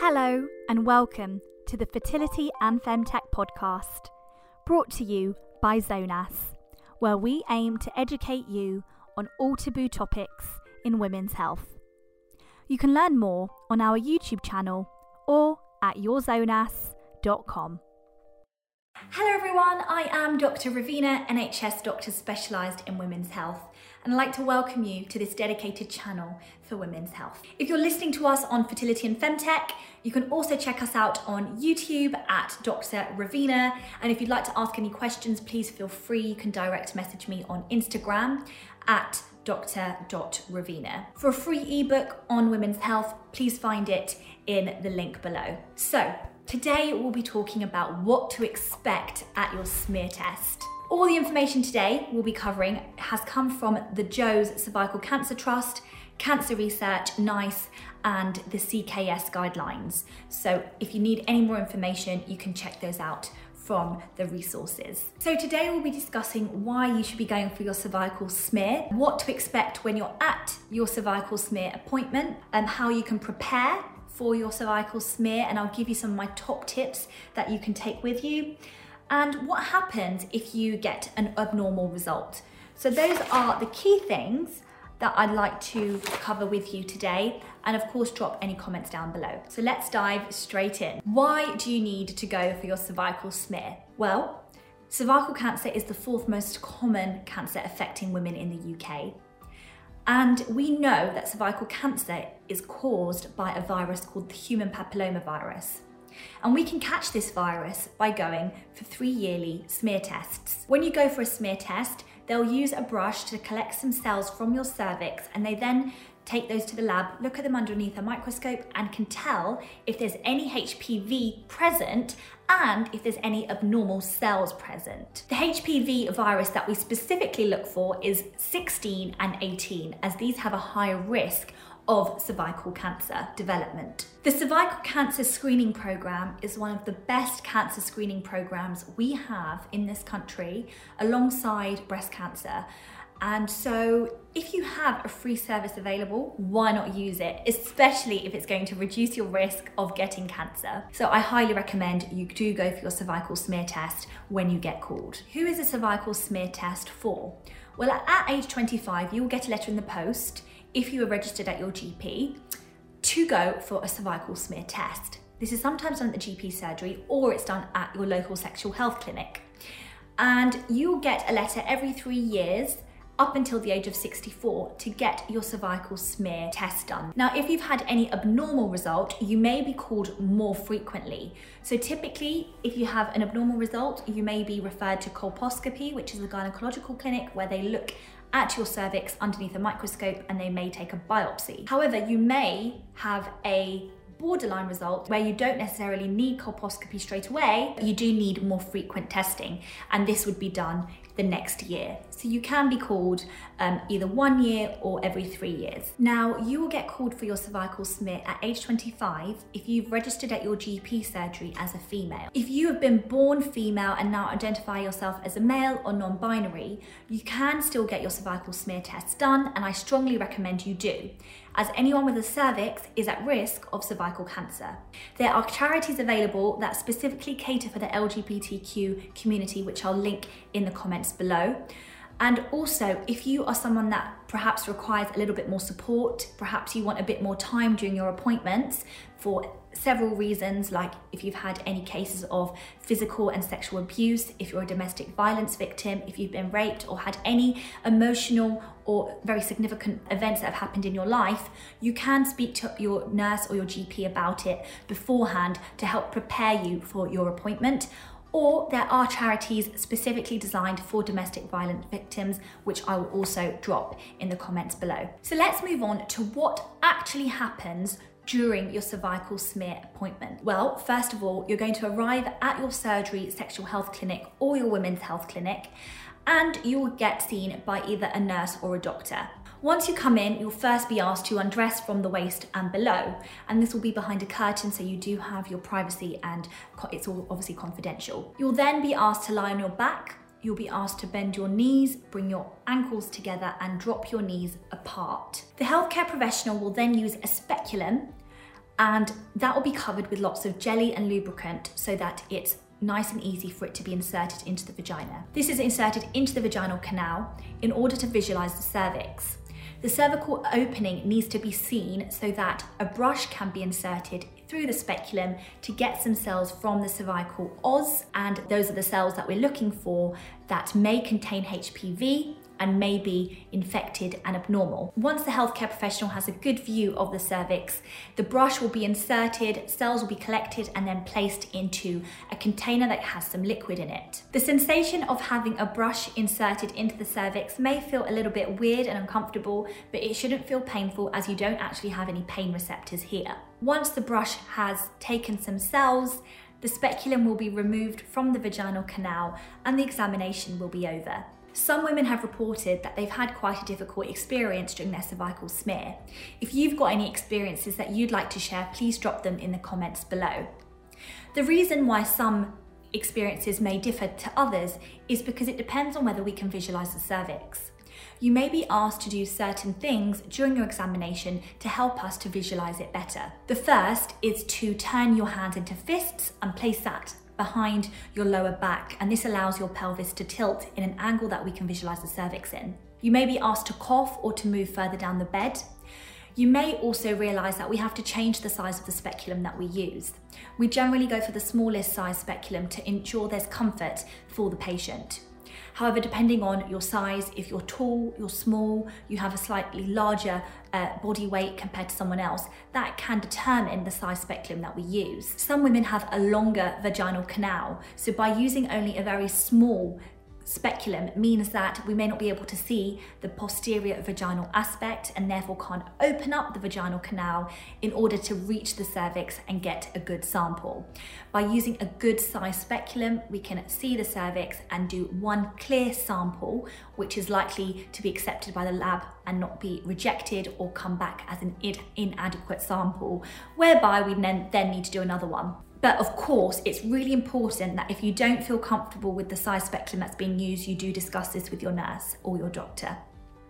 Hello, and welcome to the Fertility and Femtech podcast, brought to you by Zonas, where we aim to educate you on all taboo topics in women's health. You can learn more on our YouTube channel or at yourzonas.com. Hello, everyone. I am Dr. Ravina, NHS doctor specialised in women's health, and I'd like to welcome you to this dedicated channel for women's health. If you're listening to us on Fertility and Femtech, you can also check us out on YouTube at Dr. Ravina. And if you'd like to ask any questions, please feel free. You can direct message me on Instagram at dr.ravina. For a free ebook on women's health, please find it in the link below. So, Today we'll be talking about what to expect at your smear test. All the information today we'll be covering has come from the Jo's Cervical Cancer Trust, Cancer Research, NICE, and the CKS guidelines. So if you need any more information, you can check those out from the resources. So today we'll be discussing why you should be going for your cervical smear, what to expect when you're at your cervical smear appointment, and how you can prepare for your cervical smear and I'll give you some of my top tips that you can take with you and what happens if you get an abnormal result. So those are the key things that I'd like to cover with you today and of course drop any comments down below. So let's dive straight in. Why do you need to go for your cervical smear? Well, cervical cancer is the fourth most common cancer affecting women in the UK. And we know that cervical cancer is caused by a virus called the human papillomavirus. And we can catch this virus by going for three yearly smear tests. When you go for a smear test, they'll use a brush to collect some cells from your cervix and they then take those to the lab, look at them underneath a microscope, and can tell if there's any HPV present and if there's any abnormal cells present. The HPV virus that we specifically look for is 16 and 18, as these have a higher risk of cervical cancer development. The cervical cancer screening program is one of the best cancer screening programs we have in this country alongside breast cancer. And so if you have a free service available, why not use it, especially if it's going to reduce your risk of getting cancer. So I highly recommend you do go for your cervical smear test when you get called. Who is a cervical smear test for? Well, at age 25, you will get a letter in the post if you are registered at your GP to go for a cervical smear test. This is sometimes done at the GP surgery or it's done at your local sexual health clinic. And you'll get a letter every three years up until the age of 64 to get your cervical smear test done. Now, if you've had any abnormal result, you may be called more frequently. So typically, if you have an abnormal result, you may be referred to colposcopy, which is a gynecological clinic where they look at your cervix underneath a microscope and they may take a biopsy. However, you may have a borderline result where you don't necessarily need colposcopy straight away, you do need more frequent testing, and this would be done the next year. So you can be called um, either one year or every three years. Now, you will get called for your cervical smear at age 25 if you've registered at your GP surgery as a female. If you have been born female and now identify yourself as a male or non binary, you can still get your cervical smear tests done, and I strongly recommend you do as anyone with a cervix is at risk of cervical cancer. There are charities available that specifically cater for the LGBTQ community, which I'll link in the comments below. And also, if you are someone that perhaps requires a little bit more support, perhaps you want a bit more time during your appointments for several reasons, like if you've had any cases of physical and sexual abuse, if you're a domestic violence victim, if you've been raped or had any emotional or very significant events that have happened in your life, you can speak to your nurse or your GP about it beforehand to help prepare you for your appointment or there are charities specifically designed for domestic violence victims, which I will also drop in the comments below. So let's move on to what actually happens during your cervical smear appointment? Well, first of all, you're going to arrive at your surgery sexual health clinic or your women's health clinic, and you will get seen by either a nurse or a doctor. Once you come in, you'll first be asked to undress from the waist and below, and this will be behind a curtain so you do have your privacy and it's all obviously confidential. You'll then be asked to lie on your back, you'll be asked to bend your knees, bring your ankles together and drop your knees apart. The healthcare professional will then use a speculum And that will be covered with lots of jelly and lubricant so that it's nice and easy for it to be inserted into the vagina. This is inserted into the vaginal canal in order to visualize the cervix. The cervical opening needs to be seen so that a brush can be inserted through the speculum to get some cells from the cervical os, and those are the cells that we're looking for that may contain HPV and may be infected and abnormal. Once the healthcare professional has a good view of the cervix, the brush will be inserted, cells will be collected and then placed into a container that has some liquid in it. The sensation of having a brush inserted into the cervix may feel a little bit weird and uncomfortable, but it shouldn't feel painful as you don't actually have any pain receptors here. Once the brush has taken some cells, the speculum will be removed from the vaginal canal and the examination will be over. Some women have reported that they've had quite a difficult experience during their cervical smear. If you've got any experiences that you'd like to share, please drop them in the comments below. The reason why some experiences may differ to others is because it depends on whether we can visualize the cervix. You may be asked to do certain things during your examination to help us to visualize it better. The first is to turn your hands into fists and place that behind your lower back, and this allows your pelvis to tilt in an angle that we can visualize the cervix in. You may be asked to cough or to move further down the bed. You may also realize that we have to change the size of the speculum that we use. We generally go for the smallest size speculum to ensure there's comfort for the patient. However, depending on your size, if you're tall, you're small, you have a slightly larger uh, body weight compared to someone else, that can determine the size speculum that we use. Some women have a longer vaginal canal, so by using only a very small speculum means that we may not be able to see the posterior vaginal aspect and therefore can't open up the vaginal canal in order to reach the cervix and get a good sample. By using a good size speculum, we can see the cervix and do one clear sample, which is likely to be accepted by the lab and not be rejected or come back as an inadequate sample, whereby we then, need to do another one. But of course, it's really important that if you don't feel comfortable with the size speculum that's being used, you do discuss this with your nurse or your doctor.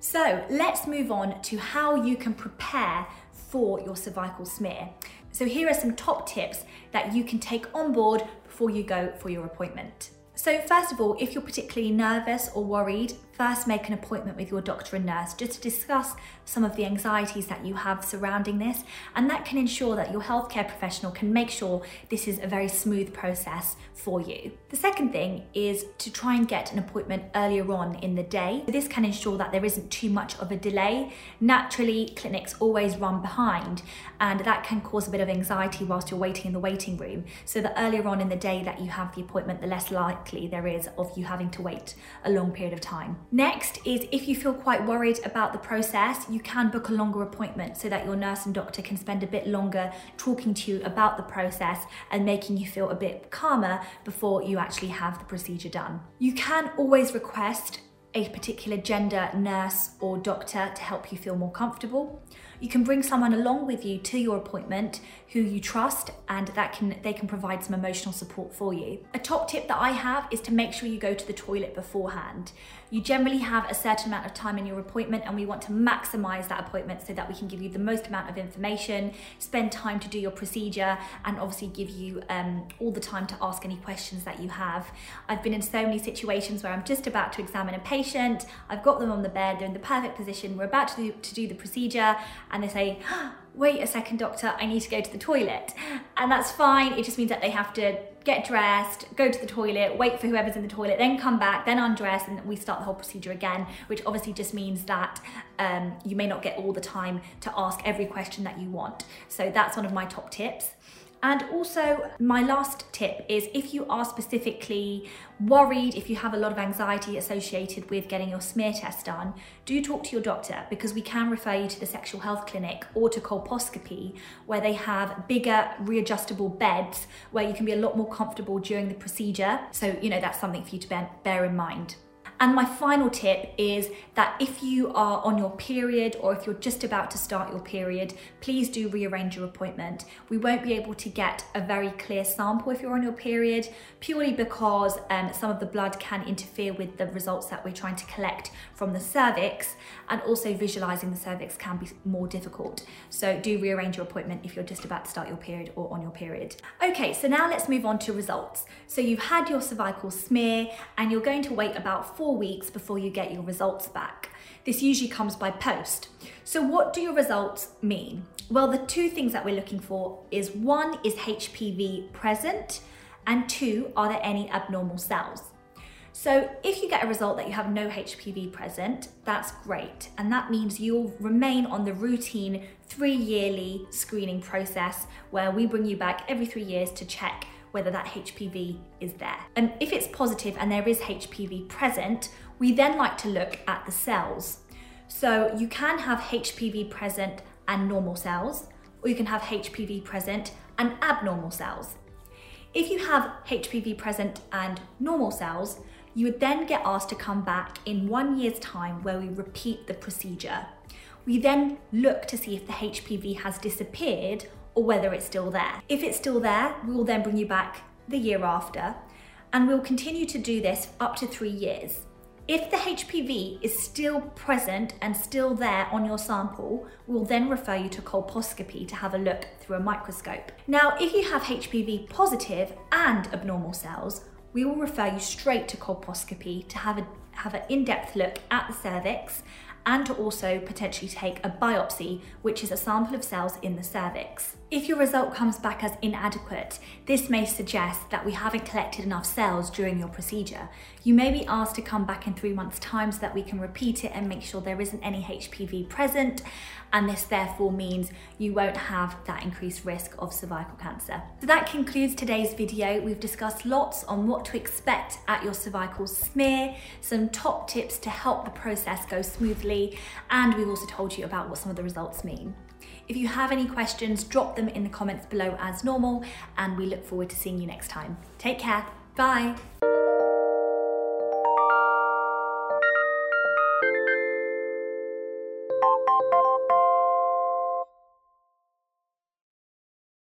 So let's move on to how you can prepare for your cervical smear. So here are some top tips that you can take on board before you go for your appointment. So first of all, if you're particularly nervous or worried, first make an appointment with your doctor and nurse just to discuss some of the anxieties that you have surrounding this. And that can ensure that your healthcare professional can make sure this is a very smooth process for you. The second thing is to try and get an appointment earlier on in the day. This can ensure that there isn't too much of a delay. Naturally, clinics always run behind and that can cause a bit of anxiety whilst you're waiting in the waiting room. So the earlier on in the day that you have the appointment, the less likely there is of you having to wait a long period of time. Next is if you feel quite worried about the process, you can book a longer appointment so that your nurse and doctor can spend a bit longer talking to you about the process and making you feel a bit calmer before you actually have the procedure done. You can always request a particular gender nurse or doctor to help you feel more comfortable. You can bring someone along with you to your appointment who you trust and that can they can provide some emotional support for you. A top tip that I have is to make sure you go to the toilet beforehand. You generally have a certain amount of time in your appointment and we want to maximize that appointment so that we can give you the most amount of information, spend time to do your procedure and obviously give you um, all the time to ask any questions that you have. I've been in so many situations where I'm just about to examine a patient, I've got them on the bed, they're in the perfect position, we're about to do, to do the procedure and they say, wait a second, doctor, I need to go to the toilet. And that's fine. It just means that they have to get dressed, go to the toilet, wait for whoever's in the toilet, then come back, then undress, and we start the whole procedure again, which obviously just means that um, you may not get all the time to ask every question that you want. So that's one of my top tips. And also, my last tip is if you are specifically worried, if you have a lot of anxiety associated with getting your smear test done, do talk to your doctor because we can refer you to the sexual health clinic or to colposcopy where they have bigger readjustable beds where you can be a lot more comfortable during the procedure. So, you know, that's something for you to bear, in mind. And my final tip is that if you are on your period or if you're just about to start your period, please do rearrange your appointment. We won't be able to get a very clear sample if you're on your period, purely because um, some of the blood can interfere with the results that we're trying to collect from the cervix, and also visualizing the cervix can be more difficult. So do rearrange your appointment if you're just about to start your period or on your period. Okay, so now let's move on to results. So you've had your cervical smear and you're going to wait about four weeks before you get your results back. This usually comes by post. So what do your results mean? Well, the two things that we're looking for is one, is HPV present? And two, are there any abnormal cells? So if you get a result that you have no HPV present, that's great. And that means you'll remain on the routine three yearly screening process where we bring you back every three years to check whether that HPV is there. And if it's positive and there is HPV present, we then like to look at the cells. So you can have HPV present and normal cells, or you can have HPV present and abnormal cells. If you have HPV present and normal cells, you would then get asked to come back in one year's time where we repeat the procedure. We then look to see if the HPV has disappeared or whether it's still there. If it's still there, we will then bring you back the year after, and we'll continue to do this up to three years. If the HPV is still present and still there on your sample, we'll then refer you to colposcopy to have a look through a microscope. Now, if you have HPV positive and abnormal cells, we will refer you straight to colposcopy to have, a, have an in-depth look at the cervix and to also potentially take a biopsy, which is a sample of cells in the cervix. If your result comes back as inadequate, this may suggest that we haven't collected enough cells during your procedure. You may be asked to come back in three months' time so that we can repeat it and make sure there isn't any HPV present, and this therefore means you won't have that increased risk of cervical cancer. So that concludes today's video. We've discussed lots on what to expect at your cervical smear, some top tips to help the process go smoothly, and we've also told you about what some of the results mean. If you have any questions, drop them in the comments below as normal, and we look forward to seeing you next time. Take care. Bye.